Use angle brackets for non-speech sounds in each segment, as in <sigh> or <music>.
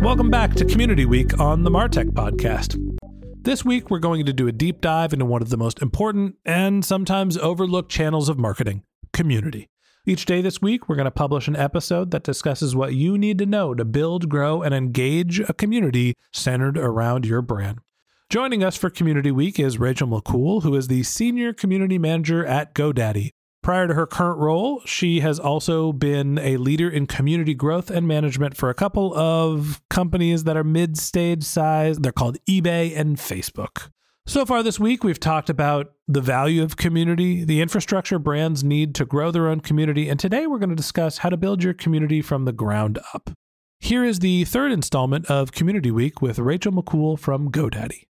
Welcome back to Community Week on the Martech Podcast. This week, we're going to do a deep dive into one of the most important and sometimes overlooked channels of marketing community. Each day this week, we're going to publish an episode that discusses what you need to know to build, grow, and engage a community centered around your brand. Joining us for Community Week is Rachel Makool, who is the Senior Community Manager at GoDaddy. Prior to her current role, she has also been a leader in community growth and management for a couple of companies that are mid stage size. They're called eBay and Facebook. So far this week, we've talked about the value of community, the infrastructure brands need to grow their own community, and today we're going to discuss how to build your community from the ground up. Here is the third installment of Community Week with Rachel Makool from GoDaddy.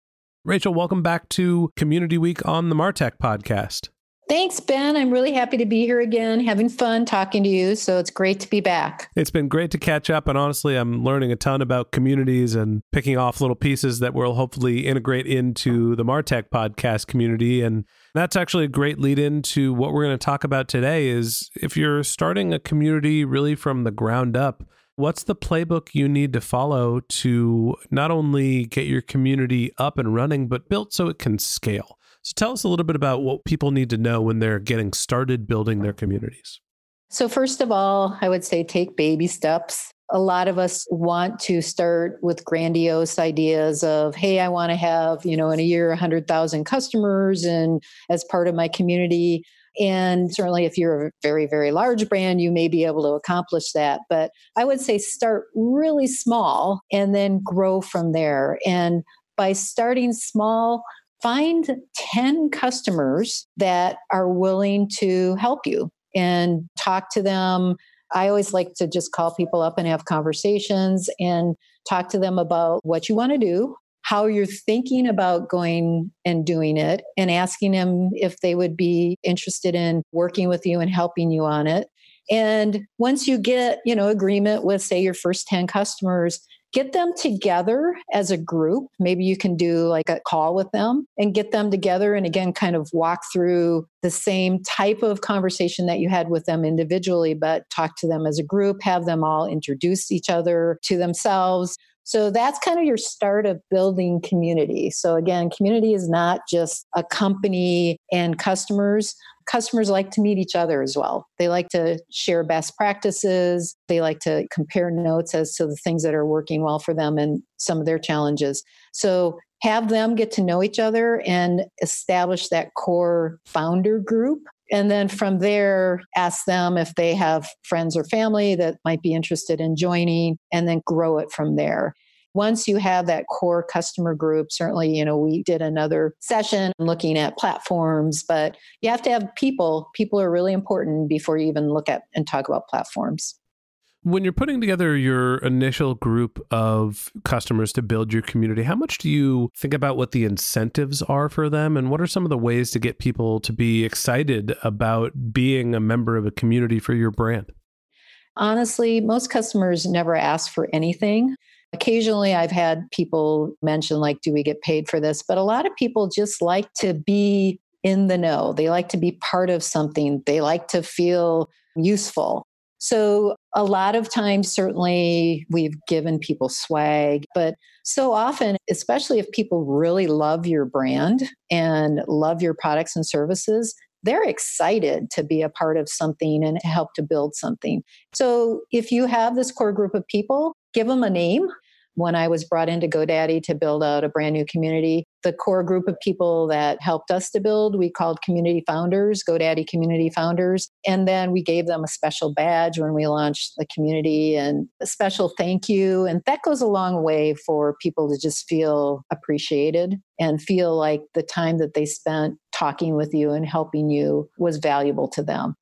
Rachel, welcome back to Community Week on the Martech podcast. Thanks, Ben. I'm really happy to be here again, having fun talking to you. So it's great to be back. It's been great to catch up. And honestly, I'm learning a ton about communities and picking off little pieces that will hopefully integrate into the Martech podcast community. And that's actually a great lead into what we're going to talk about today is if you're starting a community really from the ground up, what's the playbook you need to follow to not only get your community up and running, but built so it can scale? So tell us a little bit about what people need to know when they're getting started building their communities. So, first of all, I would say take baby steps. A lot of us want to start with grandiose ideas of, hey, I want to have, you know, in a year, 100,000 customers and as part of my community. And certainly, if you're a very, very large brand, you may be able to accomplish that. But I would say start really small and then grow from there. And by starting small, find 10 customers that are willing to help you and talk to them. I always like to just call people up and have conversations and talk to them about what you want to do, how you're thinking about going and doing it, and asking them if they would be interested in working with you and helping you on it. And once you get, you know, agreement with say your first 10 customers, get them together as a group. Maybe you can do like a call with them and get them together and again kind of walk through the same type of conversation that you had with them individually, but talk to them as a group, have them all introduce each other to themselves. So that's kind of your start of building community. So again, community is not just a company and customers customers like to meet each other as well. They like to share best practices. They like to compare notes as to the things that are working well for them and some of their challenges. So have them get to know each other and establish that core founder group. And then from there, ask them if they have friends or family that might be interested in joining, and then grow it from there. Once you have that core customer group certainly you know we did another session looking at platforms but you have to have people. People are really important before you even look at and talk about platforms when you're putting together your initial group of customers to build your community, how much do you think about what the incentives are for them? And what are some of the ways to get people to be excited about being a member of a community for your brand? Honestly, most customers never ask for anything. Occasionally, I've had people mention, like, do we get paid for this? But a lot of people just like to be in the know. They like to be part of something. They like to feel useful. So, a lot of times, certainly, we've given people swag, but so often, especially if people really love your brand and love your products and services, they're excited to be a part of something and help to build something. So, if you have this core group of people, give them a name when I was brought into GoDaddy to build out a brand new community. The core group of people that helped us to build, we called community founders, GoDaddy community founders. And then we gave them a special badge when we launched the community and a special thank you. And that goes a long way for people to just feel appreciated and feel like the time that they spent talking with you and helping you was valuable to them.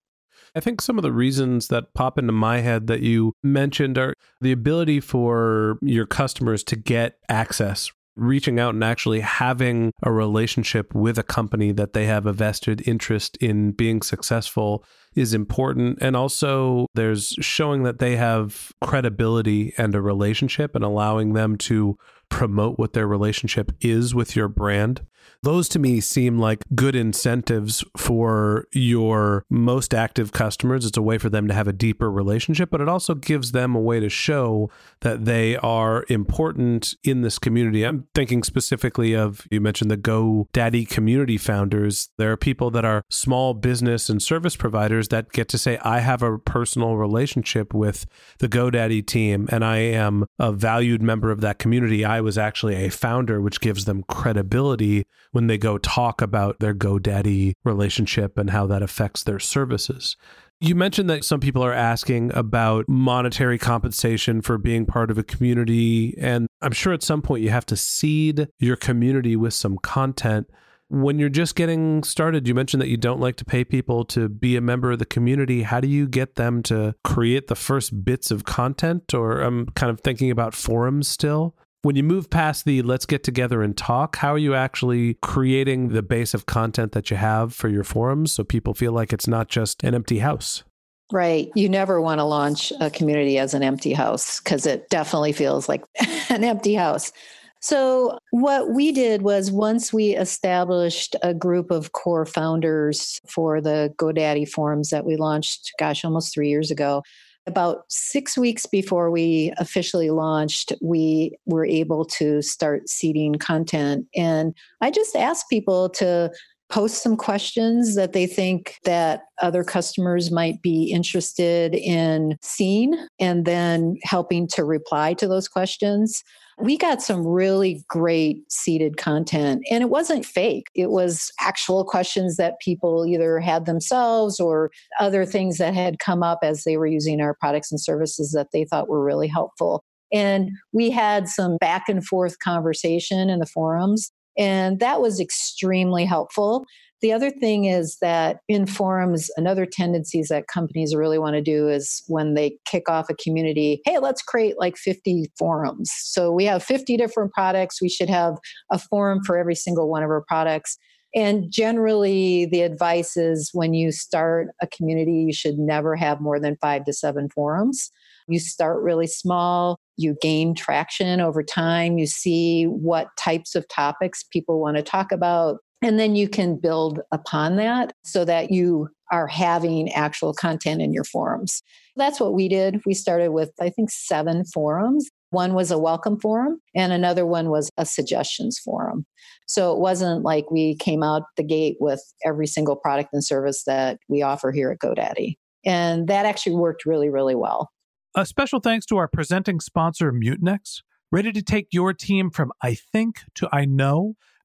I think some of the reasons that pop into my head that you mentioned are the ability for your customers to get access reaching out and actually having a relationship with a company that they have a vested interest in being successful is important. And also, there's showing that they have credibility and a relationship and allowing them to promote what their relationship is with your brand. Those to me seem like good incentives for your most active customers. It's a way for them to have a deeper relationship, but it also gives them a way to show that they are important in this community. I'm thinking specifically of you mentioned the GoDaddy community founders. There are people that are small business and service providers that get to say, I have a personal relationship with the GoDaddy team and I am a valued member of that community. I was actually a founder, which gives them credibility when they go talk about their GoDaddy relationship and how that affects their services. You mentioned that some people are asking about monetary compensation for being part of a community. And I'm sure at some point you have to seed your community with some content. When you're just getting started, you mentioned that you don't like to pay people to be a member of the community. How do you get them to create the first bits of content? Or I'm kind of thinking about forums still when you move past the let's get together and talk, how are you actually creating the base of content that you have for your forums so people feel like it's not just an empty house? Right. You never want to launch a community as an empty house because it definitely feels like <laughs> an empty house. So, what we did was once we established a group of core founders for the GoDaddy forums that we launched, gosh, almost three years ago, about six weeks before we officially launched, we were able to start seeding content. And I just asked people to post some questions that they think that other customers might be interested in seeing and then helping to reply to those questions we got some really great seeded content and it wasn't fake. It was actual questions that people either had themselves or other things that had come up as they were using our products and services that they thought were really helpful. And we had some back and forth conversation in the forums and that was extremely helpful the other thing is that in forums, another tendencies that companies really want to do is when they kick off a community, hey, let's create like 50 forums. So we have 50 different products. We should have a forum for every single one of our products. And generally, the advice is when you start a community, you should never have more than five to seven forums. You start really small, you gain traction over time, you see what types of topics people want to talk about, and then you can build upon that so that you are having actual content in your forums. That's what we did. We started with, I think, seven forums. One was a welcome forum, and another one was a suggestions forum. So it wasn't like we came out the gate with every single product and service that we offer here at GoDaddy. And that actually worked really, really well. A special thanks to our presenting sponsor, Mutinex. Ready to take your team from I think to I know?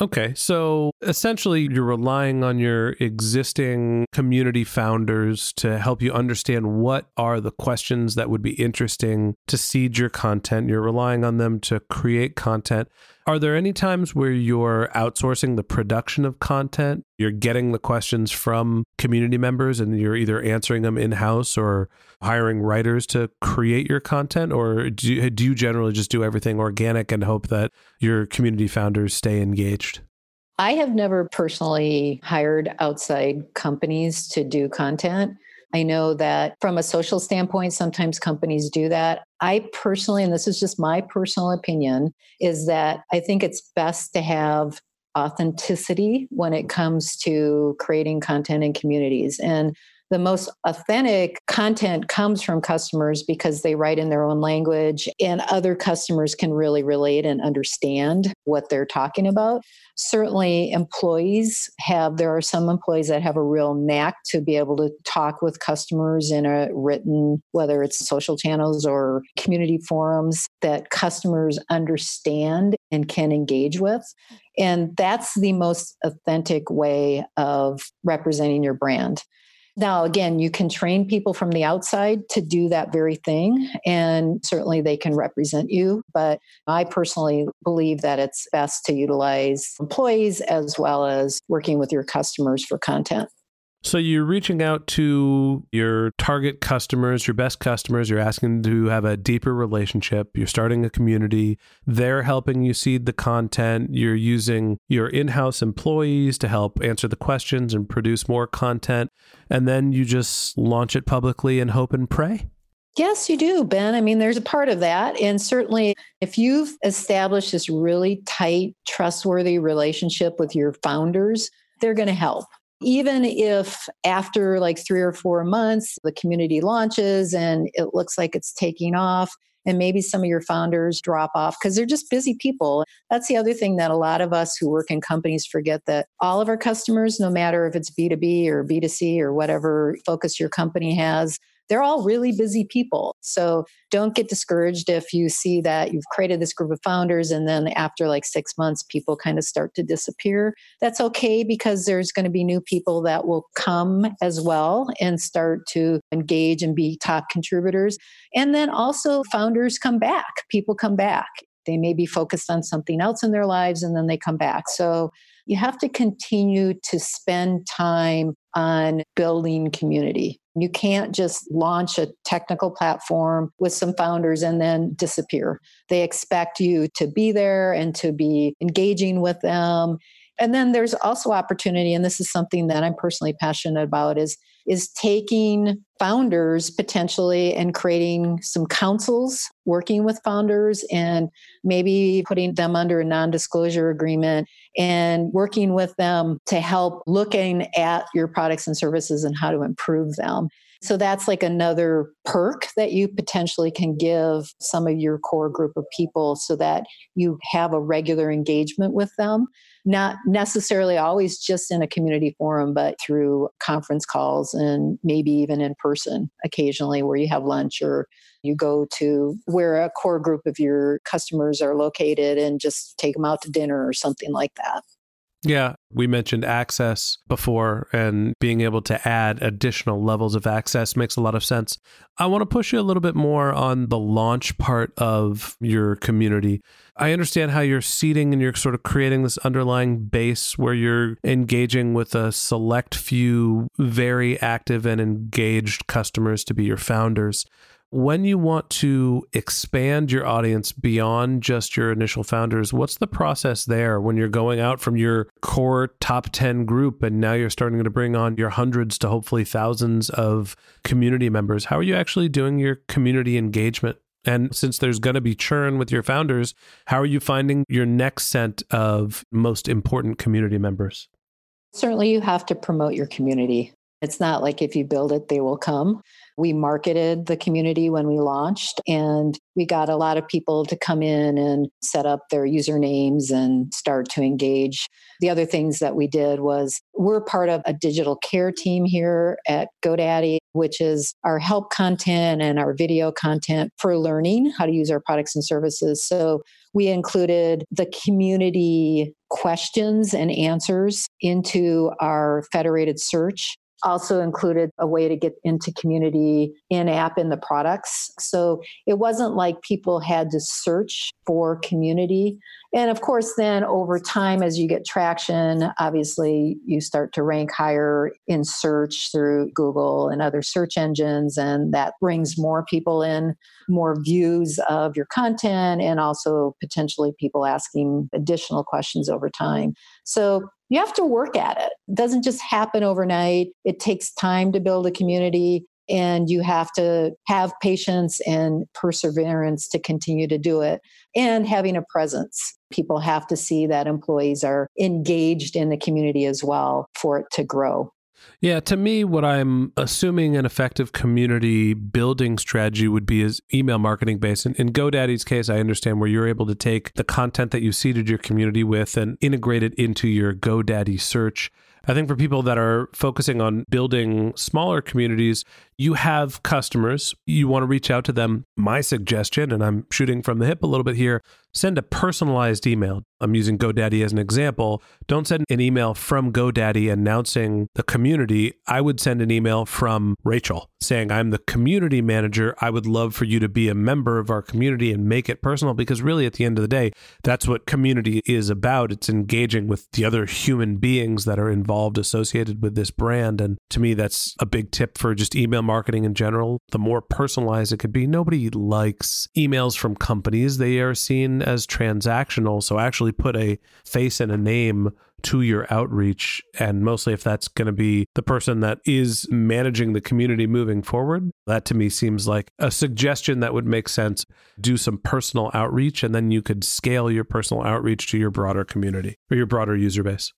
Okay, so essentially, you're relying on your existing community founders to help you understand what are the questions that would be interesting to seed your content. You're relying on them to create content. Are there any times where you're outsourcing the production of content? You're getting the questions from community members and you're either answering them in house or hiring writers to create your content? Or do you, do you generally just do everything organic and hope that your community founders stay engaged? I have never personally hired outside companies to do content. I know that from a social standpoint, sometimes companies do that. I personally, and this is just my personal opinion, is that I think it's best to have authenticity when it comes to creating content in communities. And the most authentic content comes from customers because they write in their own language and other customers can really relate and understand what they're talking about. Certainly, employees have, there are some employees that have a real knack to be able to talk with customers in a written, whether it's social channels or community forums that customers understand and can engage with. And that's the most authentic way of representing your brand. Now, again, you can train people from the outside to do that very thing, and certainly they can represent you. But I personally believe that it's best to utilize employees as well as working with your customers for content. So you're reaching out to your target customers, your best customers. You're asking to have a deeper relationship. You're starting a community. They're helping you seed the content. You're using your in house employees to help answer the questions and produce more content. And then you just launch it publicly and hope and pray. Yes, you do, Ben. I mean, there's a part of that. And certainly, if you've established this really tight, trustworthy relationship with your founders, they're going to help even if after like three or four months the community launches and it looks like it's taking off and maybe some of your founders drop off because they're just busy people. That's the other thing that a lot of us who work in companies forget that all of our customers, no matter if it's B2B or B2C or whatever focus your company has, they're all really busy people. So don't get discouraged if you see that you've created this group of founders and then after like six months, people kind of start to disappear. That's okay because there's going to be new people that will come as well and start to engage and be top contributors. And then also, founders come back, people come back. They may be focused on something else in their lives and then they come back. So you have to continue to spend time on building community. You can't just launch a technical platform with some founders and then disappear. They expect you to be there and to be engaging with them. And then there's also opportunity, and this is something that I'm personally passionate about, is is taking founders potentially and creating some councils working with founders and maybe putting them under a non-disclosure agreement and working with them to help looking at your products and services and how to improve them. So that's like another perk that you potentially can give some of your core group of people so that you have a regular engagement with them not necessarily always just in a community forum, but through conference calls and maybe even in person occasionally where you have lunch or you go to where a core group of your customers are located and just take them out to dinner or something like that. Yeah, we mentioned access before, and being able to add additional levels of access makes a lot of sense. I want to push you a little bit more on the launch part of your community. I understand how you're seeding and you're sort of creating this underlying base where you're engaging with a select few very active and engaged customers to be your founders when you want to expand your audience beyond just your initial founders, what's the process there when you're going out from your core top 10 group and now you're starting to bring on your hundreds to hopefully thousands of community members? How are you actually doing your community engagement? And since there's going to be churn with your founders, how are you finding your next set of most important community members? Certainly, you have to promote your community. It's not like if you build it, they will come. We marketed the community when we launched, and we got a lot of people to come in and set up their usernames and start to engage. The other things that we did was we're part of a digital care team here at GoDaddy, which is our help content and our video content for learning how to use our products and services. So we included the community questions and answers into our federated search also included a way to get into community in app in the products. So it wasn't like people had to search for community. And of course, then over time, as you get traction, obviously you start to rank higher in search through Google and other search engines. And that brings more people in, more views of your content, and also potentially people asking additional questions over time. So you have to work at it. It doesn't just happen overnight. It takes time to build a community and you have to have patience and perseverance to continue to do it and having a presence. People have to see that employees are engaged in the community as well for it to grow. Yeah, to me, what I'm assuming an effective community building strategy would be is email marketing based. In, in GoDaddy's case, I understand where you're able to take the content that you seeded your community with and integrate it into your GoDaddy search. I think for people that are focusing on building smaller communities, you have customers, you want to reach out to them. My suggestion, and I'm shooting from the hip a little bit here, send a personalized email. I'm using GoDaddy as an example. Don't send an email from GoDaddy announcing the community. I would send an email from Rachel saying, I'm the community manager. I would love for you to be a member of our community and make it personal because, really, at the end of the day, that's what community is about. It's engaging with the other human beings that are involved associated with this brand. And to me, that's a big tip for just email marketing in general. The more personalized it could be, nobody likes emails from companies. They are seen as transactional. So actually put a face and a name to your outreach. And mostly if that's going to be the person that is managing the community moving forward, that to me seems like a suggestion that would make sense. Do some personal outreach, and then you could scale your personal outreach to your broader community or your broader user base.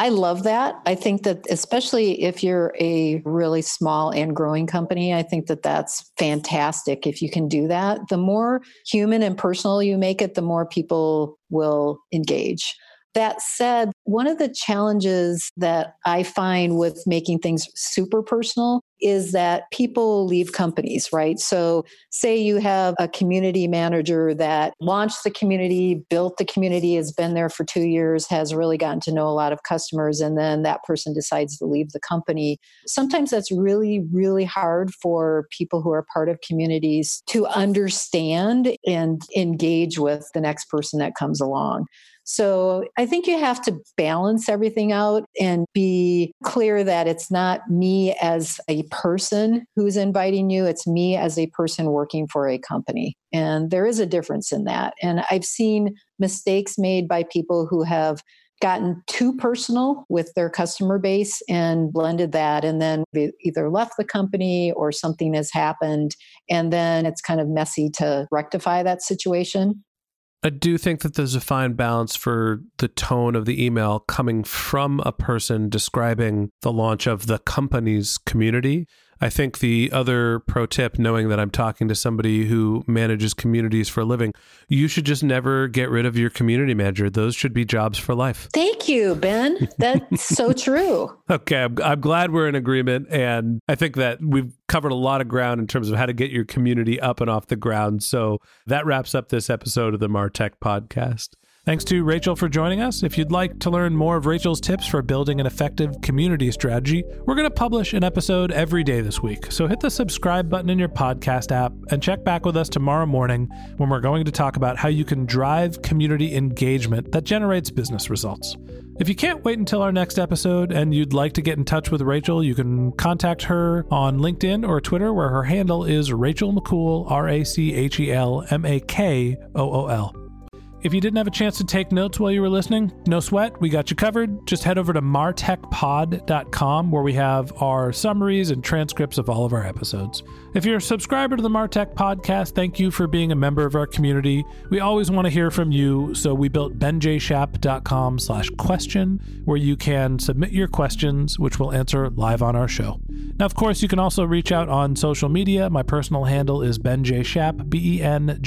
I love that. I think that, especially if you're a really small and growing company, I think that that's fantastic if you can do that. The more human and personal you make it, the more people will engage. That said, one of the challenges that I find with making things super personal is that people leave companies, right? So, say you have a community manager that launched the community, built the community, has been there for two years, has really gotten to know a lot of customers, and then that person decides to leave the company. Sometimes that's really, really hard for people who are part of communities to understand and engage with the next person that comes along. So I think you have to balance everything out and be clear that it's not me as a person who's inviting you, it's me as a person working for a company. And there is a difference in that. And I've seen mistakes made by people who have gotten too personal with their customer base and blended that and then either left the company or something has happened and then it's kind of messy to rectify that situation I do think that there's a fine balance for the tone of the email coming from a person describing the launch of the company's community I think the other pro tip, knowing that I'm talking to somebody who manages communities for a living, you should just never get rid of your community manager. Those should be jobs for life. Thank you, Ben. That's so <laughs> true. Okay. I'm, I'm glad we're in agreement. And I think that we've covered a lot of ground in terms of how to get your community up and off the ground. So that wraps up this episode of the Martech podcast. Thanks to Rachel for joining us. If you'd like to learn more of Rachel's tips for building an effective community strategy, we're going to publish an episode every day this week. So hit the subscribe button in your podcast app and check back with us tomorrow morning when we're going to talk about how you can drive community engagement that generates business results. If you can't wait until our next episode and you'd like to get in touch with Rachel, you can contact her on LinkedIn or Twitter, where her handle is Rachel Makool, R A C H E L M A K O O L. If you didn't have a chance to take notes while you were listening, no sweat, we got you covered. Just head over to martechpod.com where we have our summaries and transcripts of all of our episodes. If you're a subscriber to the Martech podcast, thank you for being a member of our community. We always want to hear from you, so we built benjshap.com slash question where you can submit your questions, which we'll answer live on our show. Now, of course, you can also reach out on social media. My personal handle is benjshap, B-E-N-J-S-H-A-P,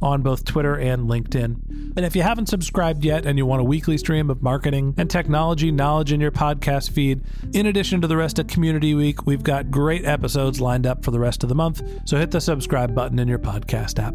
on both Twitter and LinkedIn. And if you haven't subscribed yet and you want a weekly stream of marketing and technology knowledge in your podcast feed, in addition to the rest of Community Week, we've got great episodes lined up for the rest of the month. So hit the subscribe button in your podcast app.